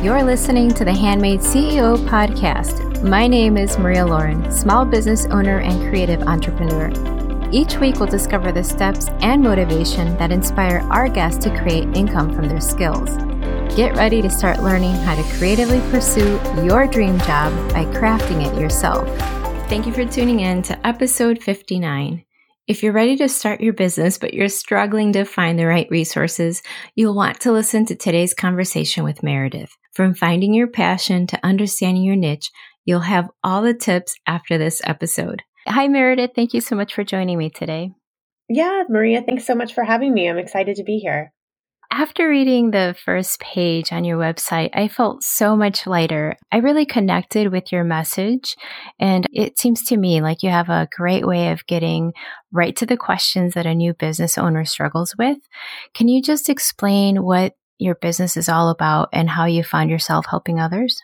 You're listening to the Handmade CEO podcast. My name is Maria Lauren, small business owner and creative entrepreneur. Each week, we'll discover the steps and motivation that inspire our guests to create income from their skills. Get ready to start learning how to creatively pursue your dream job by crafting it yourself. Thank you for tuning in to episode 59. If you're ready to start your business, but you're struggling to find the right resources, you'll want to listen to today's conversation with Meredith. From finding your passion to understanding your niche, you'll have all the tips after this episode. Hi, Meredith. Thank you so much for joining me today. Yeah, Maria, thanks so much for having me. I'm excited to be here. After reading the first page on your website, I felt so much lighter. I really connected with your message, and it seems to me like you have a great way of getting right to the questions that a new business owner struggles with. Can you just explain what your business is all about and how you find yourself helping others?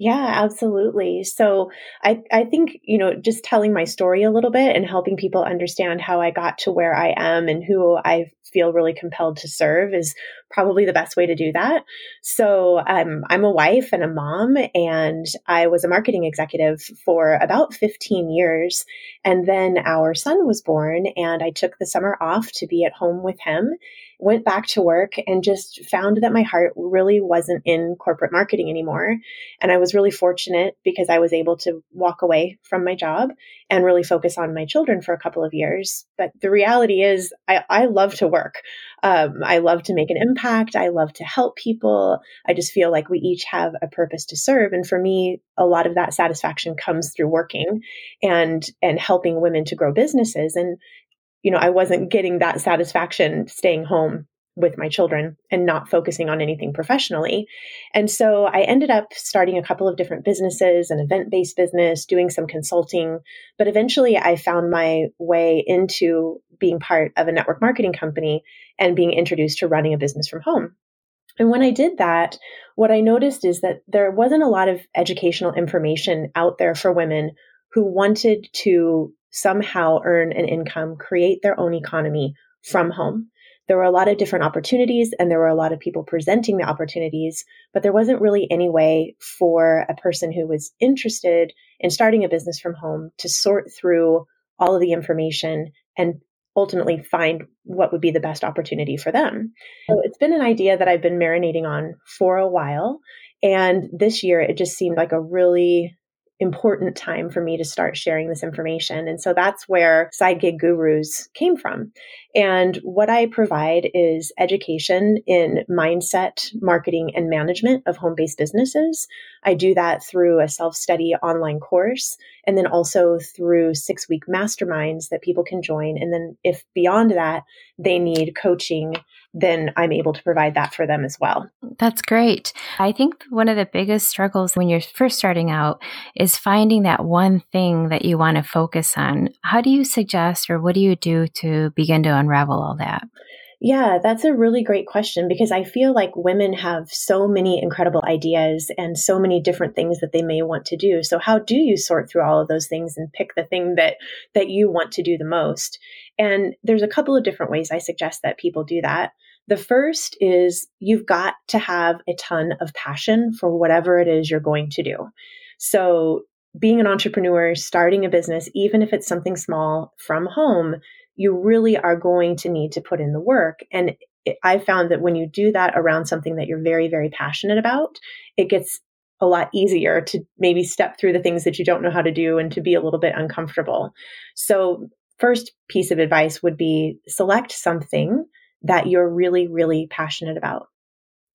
Yeah, absolutely. So I, I think, you know, just telling my story a little bit and helping people understand how I got to where I am and who I feel really compelled to serve is probably the best way to do that. So um, I'm a wife and a mom, and I was a marketing executive for about 15 years. And then our son was born, and I took the summer off to be at home with him went back to work and just found that my heart really wasn't in corporate marketing anymore. And I was really fortunate because I was able to walk away from my job and really focus on my children for a couple of years. But the reality is, I, I love to work. Um, I love to make an impact. I love to help people. I just feel like we each have a purpose to serve. And for me, a lot of that satisfaction comes through working and and helping women to grow businesses. And you know, I wasn't getting that satisfaction staying home with my children and not focusing on anything professionally. And so I ended up starting a couple of different businesses, an event based business, doing some consulting. But eventually I found my way into being part of a network marketing company and being introduced to running a business from home. And when I did that, what I noticed is that there wasn't a lot of educational information out there for women who wanted to somehow earn an income, create their own economy from home. There were a lot of different opportunities and there were a lot of people presenting the opportunities, but there wasn't really any way for a person who was interested in starting a business from home to sort through all of the information and ultimately find what would be the best opportunity for them. So mm-hmm. it's been an idea that I've been marinating on for a while. And this year, it just seemed like a really important time for me to start sharing this information. And so that's where Side Gig Gurus came from. And what I provide is education in mindset, marketing, and management of home based businesses. I do that through a self study online course and then also through six week masterminds that people can join. And then if beyond that, they need coaching then I'm able to provide that for them as well. That's great. I think one of the biggest struggles when you're first starting out is finding that one thing that you want to focus on. How do you suggest or what do you do to begin to unravel all that? Yeah, that's a really great question because I feel like women have so many incredible ideas and so many different things that they may want to do. So how do you sort through all of those things and pick the thing that that you want to do the most? And there's a couple of different ways I suggest that people do that. The first is you've got to have a ton of passion for whatever it is you're going to do. So being an entrepreneur, starting a business, even if it's something small from home, you really are going to need to put in the work. And I found that when you do that around something that you're very, very passionate about, it gets a lot easier to maybe step through the things that you don't know how to do and to be a little bit uncomfortable. So, first piece of advice would be select something that you're really, really passionate about.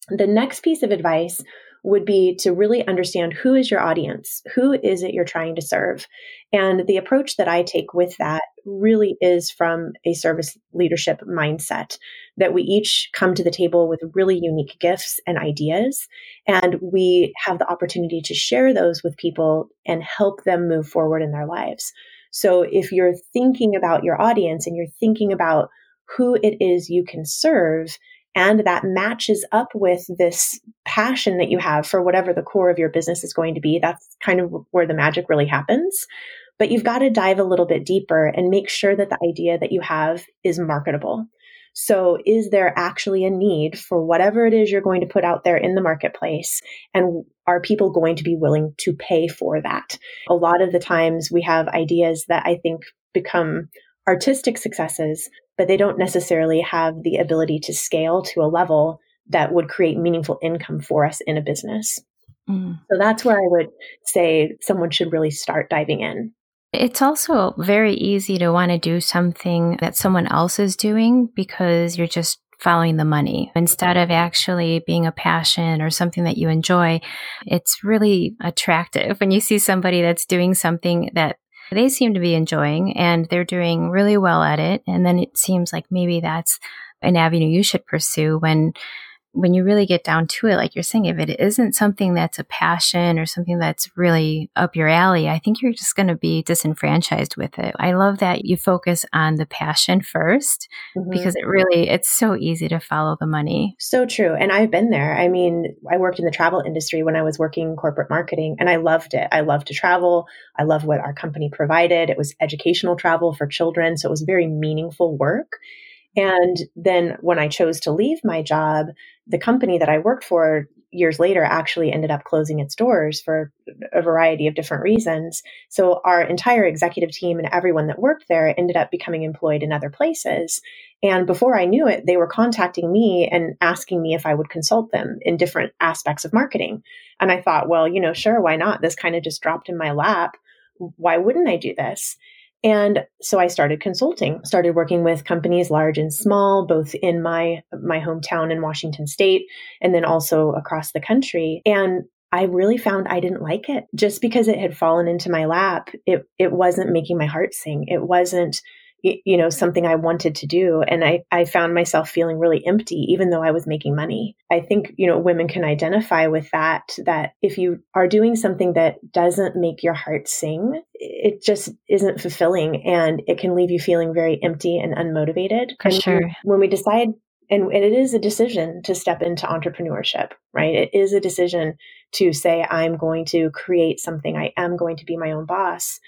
The next piece of advice would be to really understand who is your audience? Who is it you're trying to serve? And the approach that I take with that really is from a service leadership mindset that we each come to the table with really unique gifts and ideas. And we have the opportunity to share those with people and help them move forward in their lives. So if you're thinking about your audience and you're thinking about who it is you can serve, and that matches up with this passion that you have for whatever the core of your business is going to be. That's kind of where the magic really happens. But you've got to dive a little bit deeper and make sure that the idea that you have is marketable. So, is there actually a need for whatever it is you're going to put out there in the marketplace? And are people going to be willing to pay for that? A lot of the times we have ideas that I think become artistic successes, but they don't necessarily have the ability to scale to a level that would create meaningful income for us in a business. Mm. So that's where I would say someone should really start diving in. It's also very easy to want to do something that someone else is doing because you're just following the money instead of actually being a passion or something that you enjoy. It's really attractive when you see somebody that's doing something that they seem to be enjoying and they're doing really well at it. And then it seems like maybe that's an avenue you should pursue when when you really get down to it, like you're saying, if it isn't something that's a passion or something that's really up your alley, I think you're just going to be disenfranchised with it. I love that you focus on the passion 1st mm-hmm. because it really, it's so easy to follow the money. So true. And I've been there. I mean, I worked in the travel industry when I was working corporate marketing and I loved it. I loved to travel. I loved what our company provided. It was educational travel for children. So it was very meaningful work. And then when I chose to leave my job, the company that I worked for years later actually ended up closing its doors for a variety of different reasons. So our entire executive team and everyone that worked there ended up becoming employed in other places. And before I knew it, they were contacting me and asking me if I would consult them in different aspects of marketing. And I thought, well, you know, sure, why not? This kind of just dropped in my lap. Why wouldn't I do this? And so I started consulting, started working with companies large and small, both in my my hometown in Washington state and then also across the country. And I really found I didn't like it. Just because it had fallen into my lap, it it wasn't making my heart sing. It wasn't you know something i wanted to do and i i found myself feeling really empty even though i was making money i think you know women can identify with that that if you are doing something that doesn't make your heart sing it just isn't fulfilling and it can leave you feeling very empty and unmotivated for and sure when we decide and it is a decision to step into entrepreneurship, right? It is a decision to say, I'm going to create something. I am going to be my own boss.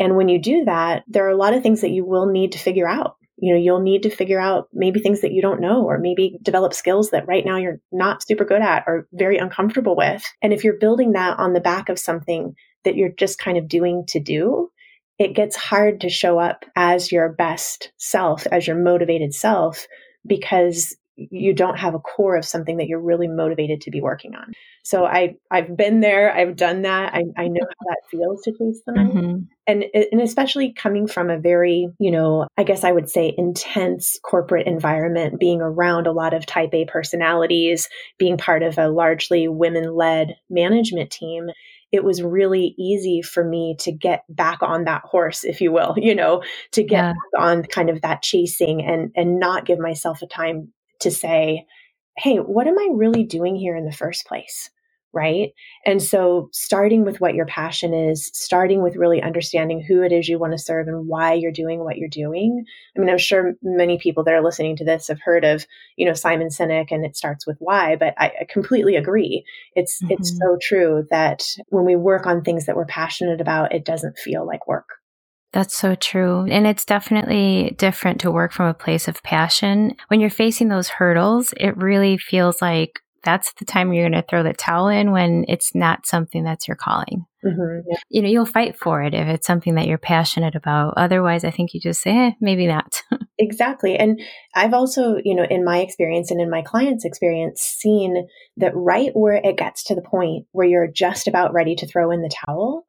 And when you do that, there are a lot of things that you will need to figure out. You know, you'll need to figure out maybe things that you don't know, or maybe develop skills that right now you're not super good at or very uncomfortable with. And if you're building that on the back of something that you're just kind of doing to do, it gets hard to show up as your best self, as your motivated self, because you don't have a core of something that you're really motivated to be working on. So I I've been there, I've done that. I, I know how that feels to chase the money. Mm-hmm. And and especially coming from a very, you know, I guess I would say intense corporate environment, being around a lot of type A personalities, being part of a largely women-led management team, it was really easy for me to get back on that horse, if you will, you know, to get yeah. on kind of that chasing and and not give myself a time to say, hey, what am I really doing here in the first place? Right. And so, starting with what your passion is, starting with really understanding who it is you want to serve and why you're doing what you're doing. I mean, I'm sure many people that are listening to this have heard of, you know, Simon Sinek and it starts with why, but I, I completely agree. It's, mm-hmm. it's so true that when we work on things that we're passionate about, it doesn't feel like work. That's so true. And it's definitely different to work from a place of passion. When you're facing those hurdles, it really feels like that's the time you're going to throw the towel in when it's not something that's your calling. Mm-hmm, yeah. You know, you'll fight for it if it's something that you're passionate about. Otherwise, I think you just say, eh, maybe not. exactly. And I've also, you know, in my experience and in my clients' experience, seen that right where it gets to the point where you're just about ready to throw in the towel,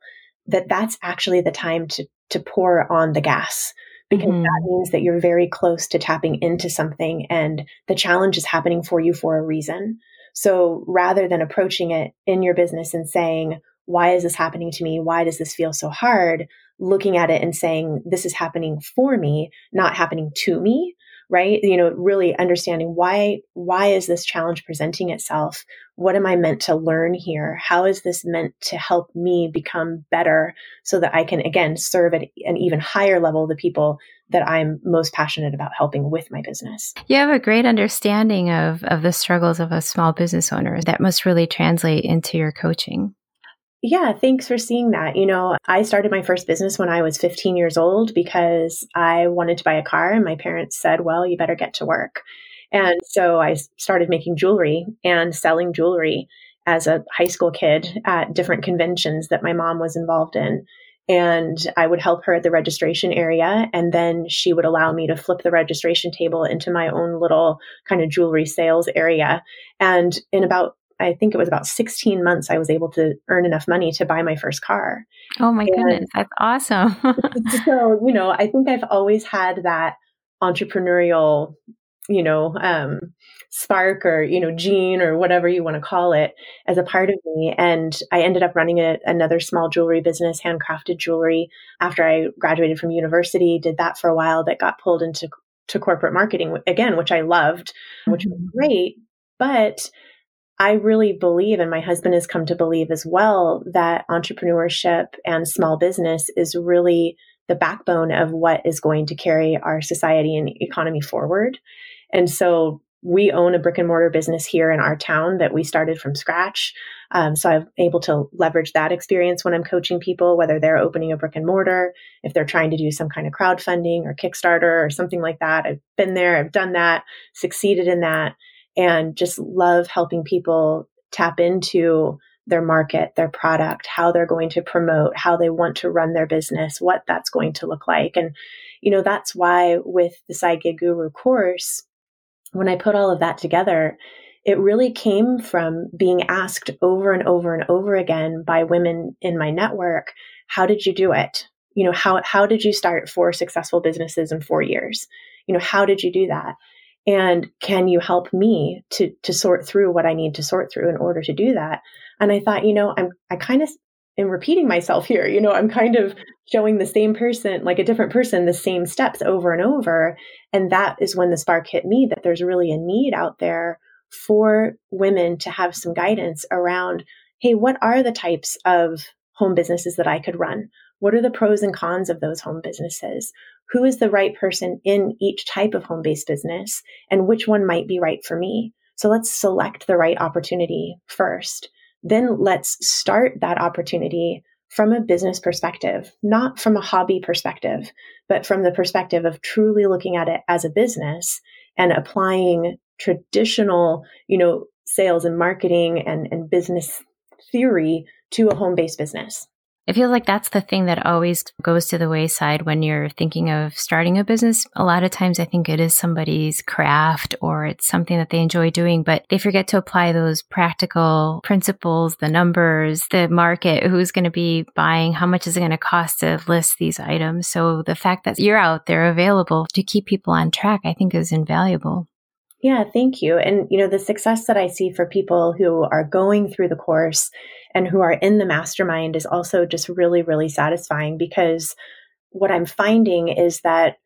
that that's actually the time to to pour on the gas because mm-hmm. that means that you're very close to tapping into something and the challenge is happening for you for a reason. So rather than approaching it in your business and saying, why is this happening to me? Why does this feel so hard? Looking at it and saying, this is happening for me, not happening to me right? You know really understanding why why is this challenge presenting itself? What am i meant to learn here? How is this meant to help me become better so that i can again serve at an even higher level the people that i'm most passionate about helping with my business? You have a great understanding of of the struggles of a small business owner that must really translate into your coaching Yeah, thanks for seeing that. You know, I started my first business when I was 15 years old because I wanted to buy a car, and my parents said, Well, you better get to work. And so I started making jewelry and selling jewelry as a high school kid at different conventions that my mom was involved in. And I would help her at the registration area. And then she would allow me to flip the registration table into my own little kind of jewelry sales area. And in about I think it was about 16 months, I was able to earn enough money to buy my first car. Oh my and goodness, that's awesome. so, you know, I think I've always had that entrepreneurial, you know, um, spark or, you know, gene or whatever you want to call it as a part of me. And I ended up running a, another small jewelry business, handcrafted jewelry, after I graduated from university, did that for a while, but got pulled into to corporate marketing again, which I loved, which mm-hmm. was great. But I really believe, and my husband has come to believe as well, that entrepreneurship and small business is really the backbone of what is going to carry our society and economy forward. And so we own a brick and mortar business here in our town that we started from scratch. Um, so I'm able to leverage that experience when I'm coaching people, whether they're opening a brick and mortar, if they're trying to do some kind of crowdfunding or Kickstarter or something like that. I've been there, I've done that, succeeded in that and just love helping people tap into their market, their product, how they're going to promote, how they want to run their business, what that's going to look like. And, you know, that's why with the Gig Guru course, when I put all of that together, it really came from being asked over and over and over again by women in my network, how did you do it? You know, how, how did you start four successful businesses in four years? You know, how did you do that? And can you help me to to sort through what i need to sort through in order to do that? And i thought you know i'm i kind of am repeating myself here you know i'm kind of showing the same person like a different person the same steps over and over. And that is when the spark hit me that there's really a need out there for women to have some guidance around hey what are the types of home businesses that i could run? What are the pros and cons of those home businesses who is the right person in each type of home based business and which one might be right for me. So let's select the right opportunity first. Then let's start that opportunity from a business perspective, not from a hobby perspective, but from the perspective of truly looking at it as a business and applying traditional, you know, sales and marketing and, and business theory to a home based business. I feel like that's the thing that always goes to the wayside when you're thinking of starting a business. A lot of times I think it is somebody's craft or it's something that they enjoy doing, but they forget to apply those practical principles, the numbers, the market, who's going to be buying, how much is it going to cost to list these items. So the fact that you're out there available to keep people on track, I think is invaluable. Yeah, thank you. And, you know, the success that I see for people who are going through the course and who are in the mastermind is also just really, really satisfying because what I'm finding is that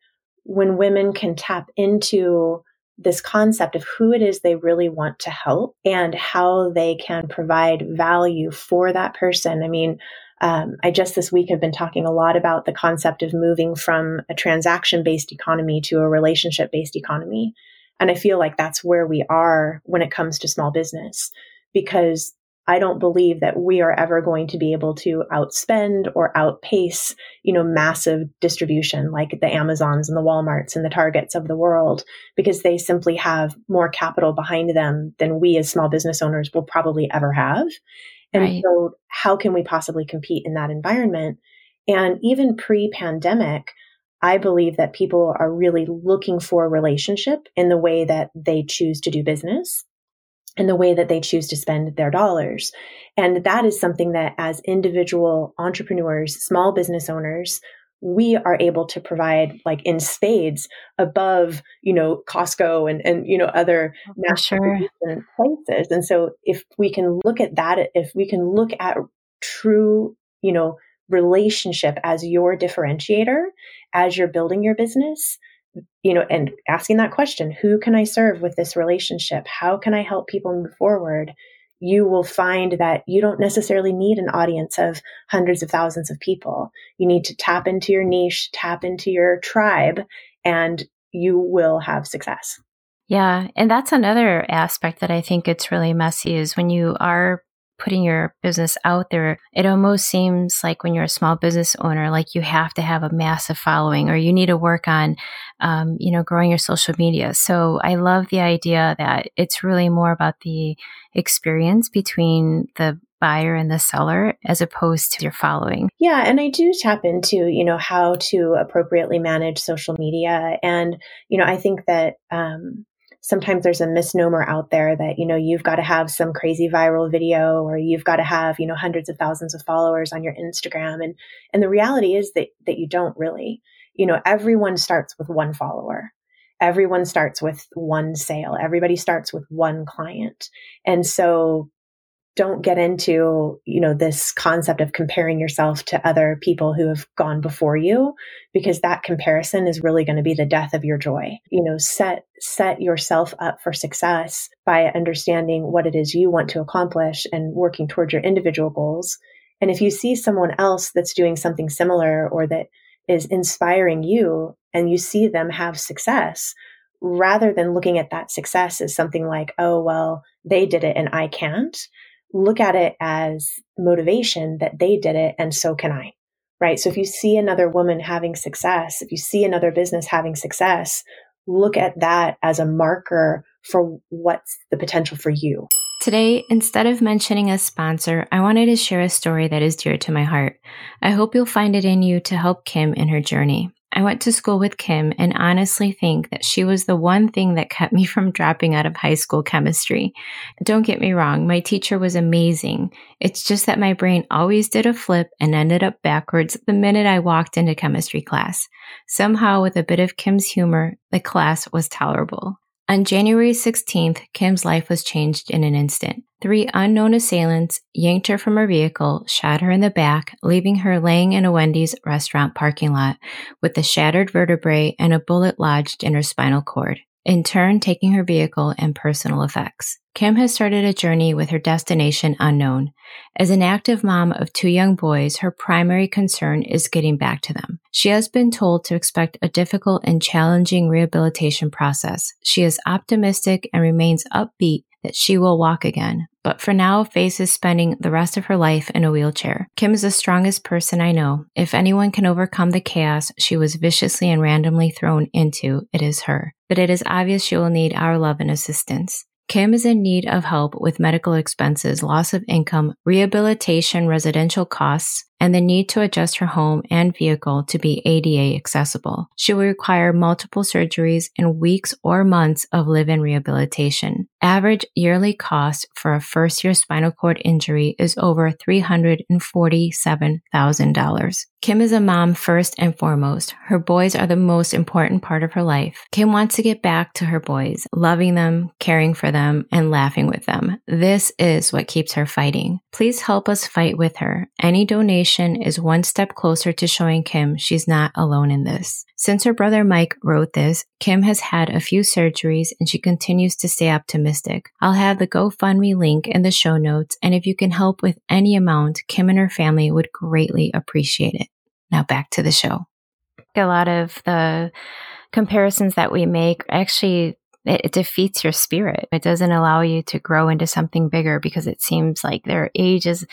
when women can tap into this concept of who it is they really want to help and how they can provide value for that person. I mean, um, I just this week have been talking a lot about the concept of moving from a transaction based economy to a relationship based economy. And I feel like that's where we are when it comes to small business because I don't believe that we are ever going to be able to outspend or outpace, you know, massive distribution like the Amazons and the Walmarts and the Targets of the world because they simply have more capital behind them than we as small business owners will probably ever have. And right. so how can we possibly compete in that environment? And even pre-pandemic, I believe that people are really looking for a relationship in the way that they choose to do business and the way that they choose to spend their dollars. And that is something that as individual entrepreneurs, small business owners, we are able to provide like in spades above, you know, Costco and, and you know, other oh, national sure. places. And so if we can look at that, if we can look at true, you know, relationship as your differentiator as you're building your business you know and asking that question who can i serve with this relationship? How can i help people move forward? You will find that you don't necessarily need an audience of hundreds of thousands of people. You need to tap into your niche tap into your tribe and you will have success. Yeah and that's another aspect that i think it's really messy is when you are putting your business out there, it almost seems like when you're a small business owner, like you have to have a massive following or you need to work on, um, you know, growing your social media. So I love the idea that it's really more about the experience between the buyer and the seller as opposed to your following. Yeah, and I do tap into, you know, how to appropriately manage social media. And, you know, I think that um, sometimes there's a misnomer out there that, you know, you've got to have some crazy viral video or you've got to have, you know, hundreds of thousands of followers on your Instagram. And and the reality is that that you don't really. You know, everyone starts with one follower everyone starts with one sale. Everybody starts with one client. And so don't get into, you know, this concept of comparing yourself to other people who have gone before you because that comparison is really going to be the death of your joy. You know, set set yourself up for success by understanding what it is you want to accomplish and working towards your individual goals. And if you see someone else that's doing something similar or that is inspiring you and you see them have success, rather than looking at that success as something like, oh, well, they did it and I can't, look at it as motivation that they did it and so can I. Right. So if you see another woman having success, if you see another business having success, look at that as a marker for what's the potential for you. Today, instead of mentioning a sponsor, I wanted to share a story that is dear to my heart. I hope you'll find it in you to help Kim in her journey. I went to school with Kim and honestly think that she was the one thing that kept me from dropping out of high school chemistry. Don't get me wrong, my teacher was amazing. It's just that my brain always did a flip and ended up backwards the minute I walked into chemistry class. Somehow, with a bit of Kim's humor, the class was tolerable. On January 16th, Kim's life was changed in an instant. Three unknown assailants yanked her from her vehicle, shot her in the back, leaving her laying in a Wendy's restaurant parking lot with a shattered vertebrae and a bullet lodged in her spinal cord in turn taking her vehicle and personal effects. Kim has started a journey with her destination unknown. As an active mom of two young boys, her primary concern is getting back to them. She has been told to expect a difficult and challenging rehabilitation process. She is optimistic and remains upbeat that she will walk again, but for now faces spending the rest of her life in a wheelchair. Kim is the strongest person I know. If anyone can overcome the chaos she was viciously and randomly thrown into, it is her. But it is obvious she will need our love and assistance. Kim is in need of help with medical expenses, loss of income, rehabilitation, residential costs, and the need to adjust her home and vehicle to be ADA accessible. She will require multiple surgeries and weeks or months of live-in rehabilitation. Average yearly cost for a first year spinal cord injury is over $347,000. Kim is a mom first and foremost. Her boys are the most important part of her life. Kim wants to get back to her boys, loving them, caring for them, and laughing with them. This is what keeps her fighting. Please help us fight with her. Any donation is one step closer to showing Kim she's not alone in this. Since her brother Mike wrote this, Kim has had a few surgeries and she continues to stay optimistic. I'll have the GoFundMe link in the show notes, and if you can help with any amount, Kim and her family would greatly appreciate it. Now back to the show. A lot of the comparisons that we make actually it, defeats your spirit. It doesn't allow you to grow into something bigger because it seems like their age is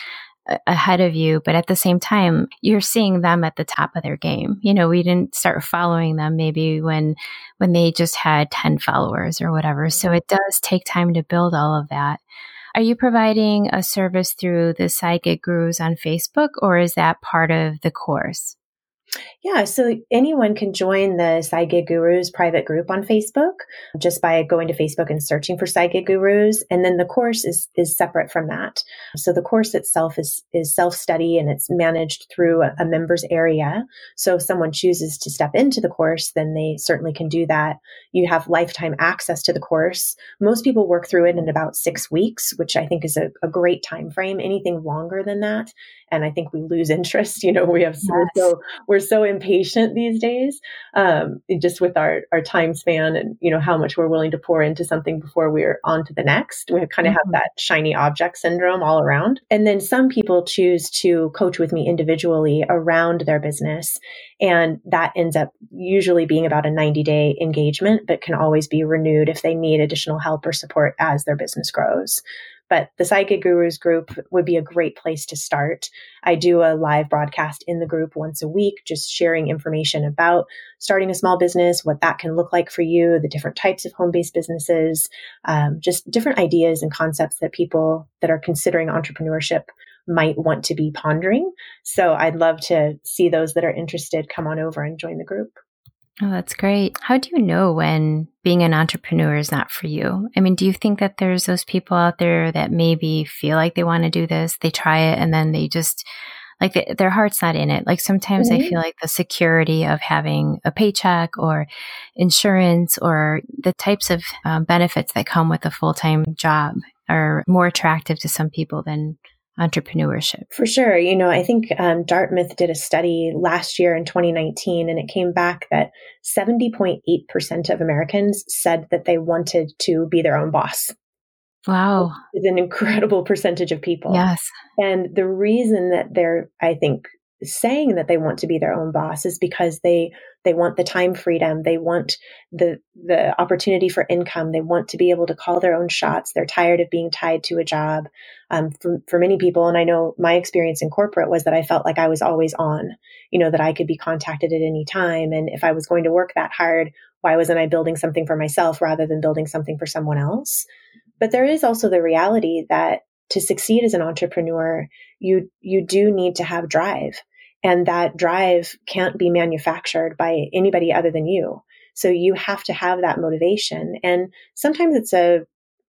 ahead of you, but at the same time, you're seeing them at the top of their game. You know, we didn't start following them maybe when when they just had 10 followers or whatever. So it does take time to build all of that. Are you providing a service through the Gig Gurus on Facebook or is that part of the course? Yeah, so anyone can join the Gig Gurus private group on Facebook just by going to Facebook and searching for Gig Gurus. And then the course is is separate from that. So the course itself is is self study and it's managed through a, a members area. So if someone chooses to step into the course, then they certainly can do that. You have lifetime access to the course. Most people work through it in about six weeks, which I think is a, a great time frame. Anything longer than that, and I think we lose interest. You know, we have yes. we're so we're so impatient these days, um, just with our our time span and you know how much we're willing to pour into something before we're on to the next. We kind of mm-hmm. have that shiny object syndrome all around. And then some people choose to coach with me individually around their business, and that ends up usually being about a 90 day engagement, but can always be renewed if they need additional help or support as their business grows. But the Side Gig Gurus group would be a great place to start. I do a live broadcast in the group once a week, just sharing information about starting a small business, what that can look like for you, the different types of home based businesses, um, just different ideas and concepts that people that are considering entrepreneurship might want to be pondering. So I'd love to see those that are interested come on over and join the group. Oh, that's great. How do you know when being an entrepreneur is not for you? I mean, do you think that there's those people out there that maybe feel like they want to do this, they try it, and then they just like they, their heart's not in it? Like sometimes mm-hmm. I feel like the security of having a paycheck or insurance or the types of um, benefits that come with a full time job are more attractive to some people than entrepreneurship? For sure. You know, I think um, Dartmouth did a study last year in 2019, and it came back that 70.8% of Americans said that they wanted to be their own boss. Wow. It's an incredible percentage of people. Yes. And the reason that they're, I think, saying that they want to be their own boss is because they they want the time freedom. They want the the opportunity for income. They want to be able to call their own shots. They're tired of being tied to a job um, for, for many people. And i know my experience in corporate was that i felt like i was always on you know that i could be contacted at any time. And if i was going to work that hard why wasn't i building something for myself rather than building something for someone else? But there is also the reality that to succeed as an entrepreneur you you do need to have drive and that drive can't be manufactured by anybody other than you. So you have to have that motivation. And sometimes it's a,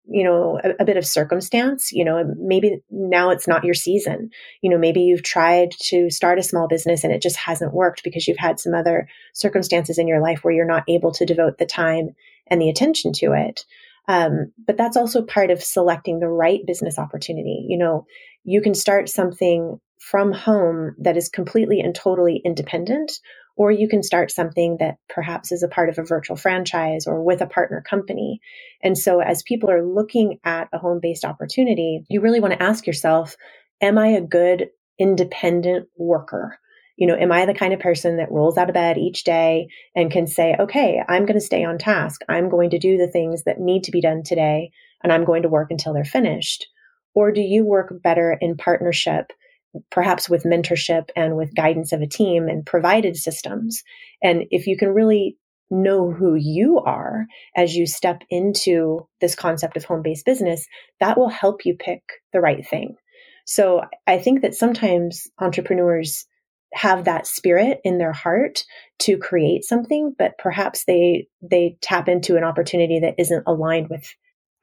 you know, a, a, bit of circumstance, you know, maybe now it's not your season. You know, maybe you've tried to start a small business and it just hasn't worked because you've had some other circumstances in your life where you're not able to devote the time and the attention to it. Um, but that's also part of selecting the right business opportunity. You know, you can start something from home that is completely and totally independent, or you can start something that perhaps is a part of a virtual franchise or with a partner company. And so, as people are looking at a home based opportunity, you really want to ask yourself, Am I a good independent worker? You know, am I the kind of person that rolls out of bed each day and can say, okay, I'm going to stay on task. I'm going to do the things that need to be done today and I'm going to work until they're finished? Or do you work better in partnership perhaps with mentorship and with guidance of a team and provided systems. And if you can really know who you are as you step into this concept of home based business, that will help you pick the right thing. So I think that sometimes entrepreneurs have that spirit in their heart to create something, but perhaps they they tap into an opportunity that isn't aligned with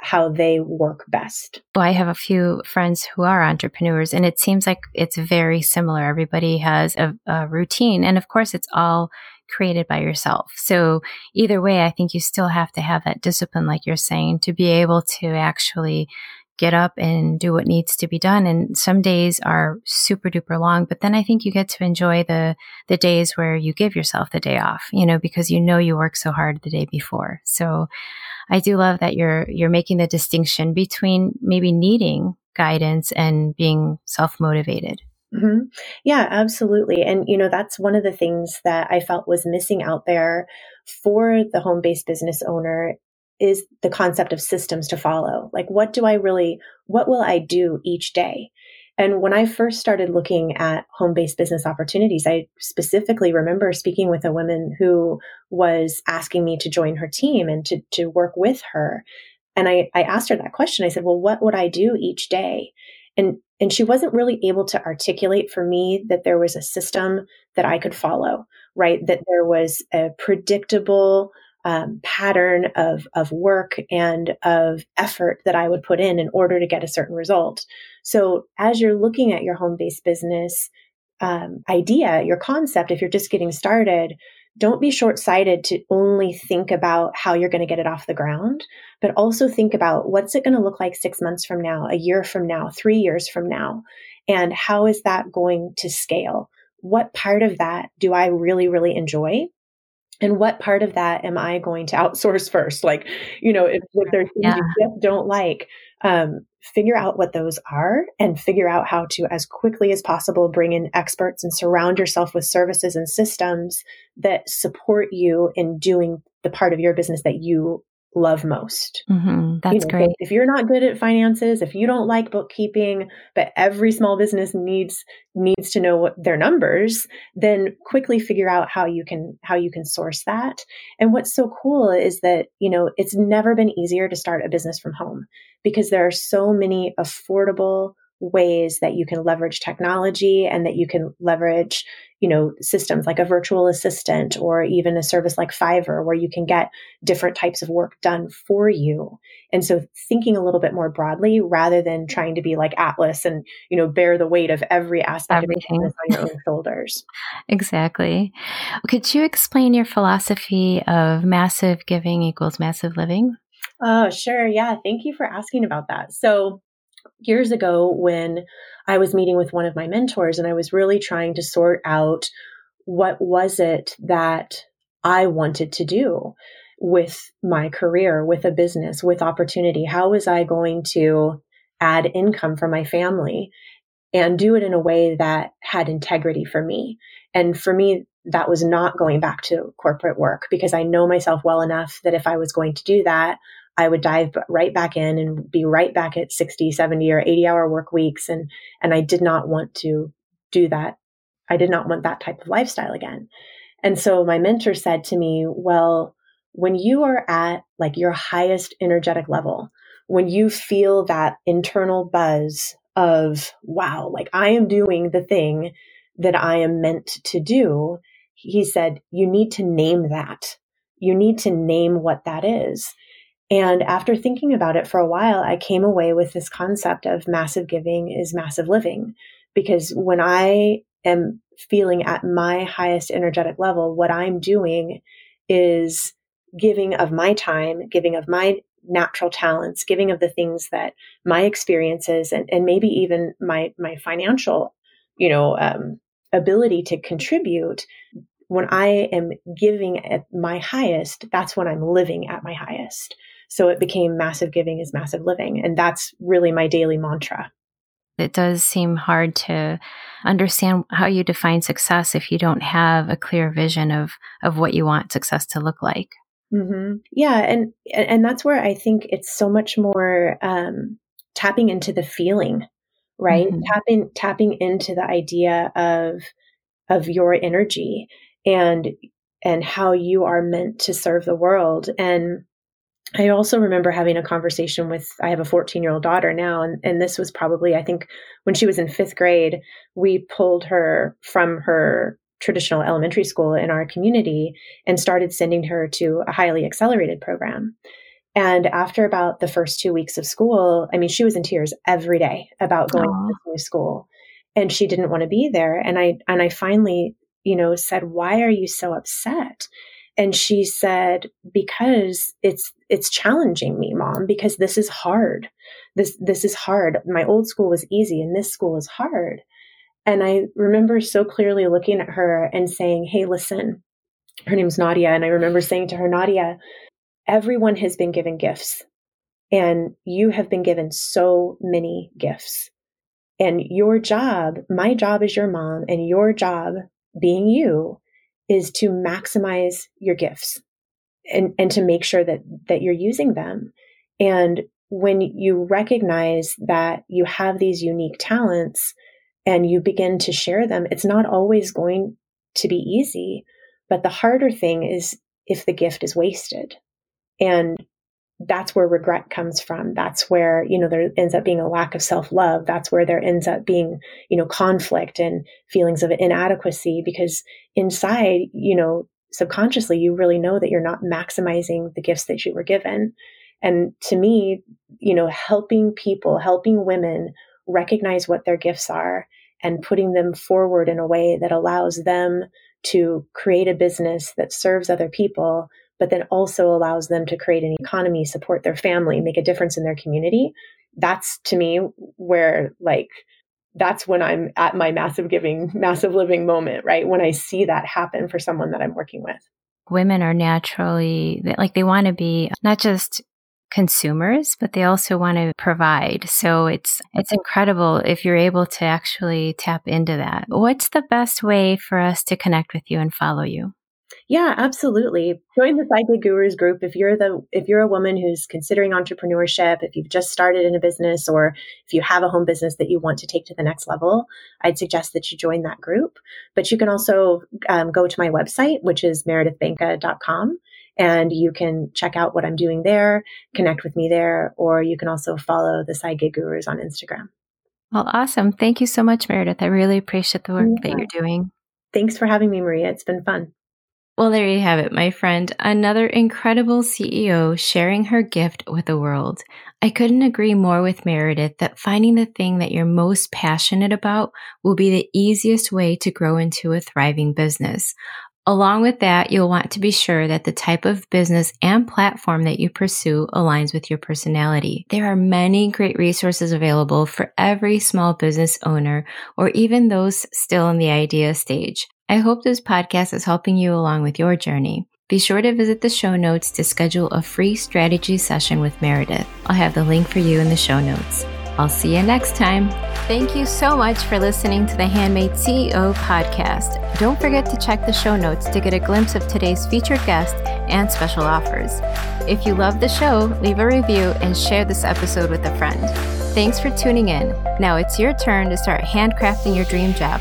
how they work best. Well, I have a few friends who are entrepreneurs, and it seems like it's very similar. Everybody has a, a, routine, and of course, it's all created by yourself. So, either way, I think you still have to have that discipline, like you're saying, to be able to actually get up and do what needs to be done. And some days are super duper long, but then I think you get to enjoy the, the days where you give yourself the day off, you know, because you know you worked so hard the day before. So I do love that you're, you're making the distinction between maybe needing guidance and being self motivated. Mm-hmm. Yeah, absolutely. And, you know, that's one of the things that I felt was missing out there for the home based business owner is the concept of systems to follow. Like, what do I really, what will I do each day? And when I first started looking at home based business opportunities, I specifically remember speaking with a woman who was asking me to join her team and to, to work with her. And I, I asked her that question. I said, Well, what would I do each day? And and she wasn't really able to articulate for me that there was a system that I could follow, right? That there was a predictable um, pattern of of work and of effort that I would put in in order to get a certain result. So as you're looking at your home based business um, idea, your concept, if you're just getting started, don't be short sighted to only think about how you're going to get it off the ground, but also think about what's it going to look like six months from now, a year from now, three years from now, and how is that going to scale? What part of that do I really, really enjoy? And what part of that am I going to outsource first? Like, you know, if, if there's things yeah. you just don't like, um, figure out what those are and figure out how to, as quickly as possible, bring in experts and surround yourself with services and systems that support you in doing the part of your business that you love most. Mm-hmm. That's you know, great. if you're not good at finances, if you don't like bookkeeping, but every small business needs needs to know what their numbers, then quickly figure out how you can how you can source that. And what's so cool is that, you know, it's never been easier to start a business from home because there are so many affordable ways that you can leverage technology and that you can leverage you know systems like a virtual assistant or even a service like fiverr where you can get different types of work done for you. And so thinking a little bit more broadly rather than trying to be like atlas and you know bear the weight of every aspect Everything. of on your own shoulders. Exactly. Could you explain your philosophy of massive giving equals massive living? Oh sure. Yeah. Thank you for asking about that. So years ago when I was meeting with one of my mentors and I was really trying to sort out what was it that I wanted to do with my career, with a business, with opportunity. How was I going to add income for my family and do it in a way that had integrity for me? And for me, that was not going back to corporate work because I know myself well enough that if I was going to do that, I would dive right back in and be right back at 60, 70 or 80 hour work weeks. And, and I did not want to do that. I did not want that type of lifestyle again. And so my mentor said to me, well, when you are at like your highest energetic level, when you feel that internal buzz of, wow, like I am doing the thing that I am meant to do, he said, you need to name that. You need to name what that is. And after thinking about it for a while, I came away with this concept of massive giving is massive living. Because when I am feeling at my highest energetic level, what I'm doing is giving of my time, giving of my natural talents, giving of the things that my experiences and, and maybe even my, my financial, you know, um, ability to contribute when I am giving at my highest, that's when I'm living at my highest. So it became massive giving is massive living. And that's really my daily mantra. It does seem hard to understand how you define success if you don't have a clear vision of, of what you want success to look like. Mm-hmm. Yeah, and and that's where I think it's so much more um, tapping into the feeling, right? Mm-hmm. Tapping tapping into the idea of of your energy and and how you are meant to serve the world and I also remember having a conversation with, I have a 14 year old daughter now, and, and this was probably, I think, when she was in fifth grade, we pulled her from her traditional elementary school in our community and started sending her to a highly accelerated program. And after about the first two weeks of school, I mean, she was in tears every day about going Aww. to new school and she didn't want to be there. And I, and I finally, you know, said, why are you so upset? and she said because it's it's challenging me mom because this is hard. This this is hard. My old school was easy and this school is hard. And i remember so clearly looking at her and saying hey listen her name's nadia. And i remember saying to her nadia everyone has been given gifts and you have been given so many gifts. And your job my job as your mom and your job being you is to maximize your gifts and, and to make sure that, that you're using them. And when you recognize that you have these unique talents and you begin to share them, it's not always going to be easy. But the harder thing is if the gift is wasted. And that's where regret comes from. That's where, you know, there ends up being a lack of self love. That's where there ends up being, you know, conflict and feelings of inadequacy because inside, you know, subconsciously, you really know that you're not maximizing the gifts that you were given. And to me, you know, helping people, helping women recognize what their gifts are and putting them forward in a way that allows them to create a business that serves other people but then also allows them to create an economy, support their family, make a difference in their community. That's to me where like that's when I'm at my massive giving, massive living moment, right? When I see that happen for someone that I'm working with. Women are naturally like they want to be not just consumers, but they also want to provide. So it's it's incredible if you're able to actually tap into that. What's the best way for us to connect with you and follow you? Yeah, absolutely. Join the Side Gig Gurus group if you're the if you're a woman who's considering entrepreneurship, if you've just started in a business or if you have a home business that you want to take to the next level, I'd suggest that you join that group. But you can also um, go to my website, which is meredithbanka.com, and you can check out what I'm doing there, connect with me there, or you can also follow the Side Gig Gurus on Instagram. Well, awesome. Thank you so much, Meredith. I really appreciate the work yeah. that you're doing. Thanks for having me, Maria. It's been fun. Well, there you have it, my friend. Another incredible CEO sharing her gift with the world. I couldn't agree more with Meredith that finding the thing that you're most passionate about will be the easiest way to grow into a thriving business. Along with that, you'll want to be sure that the type of business and platform that you pursue aligns with your personality. There are many great resources available for every small business owner or even those still in the idea stage. I hope this podcast is helping you along with your journey. Be sure to visit the show notes to schedule a free strategy session with Meredith. I'll have the link for you in the show notes. I'll see you next time. Thank you so much for listening to the Handmade CEO podcast. Don't forget to check the show notes to get a glimpse of today's featured guest and special offers. If you love the show, leave a review and share this episode with a friend. Thanks for tuning in. Now it's your turn to start handcrafting your dream job.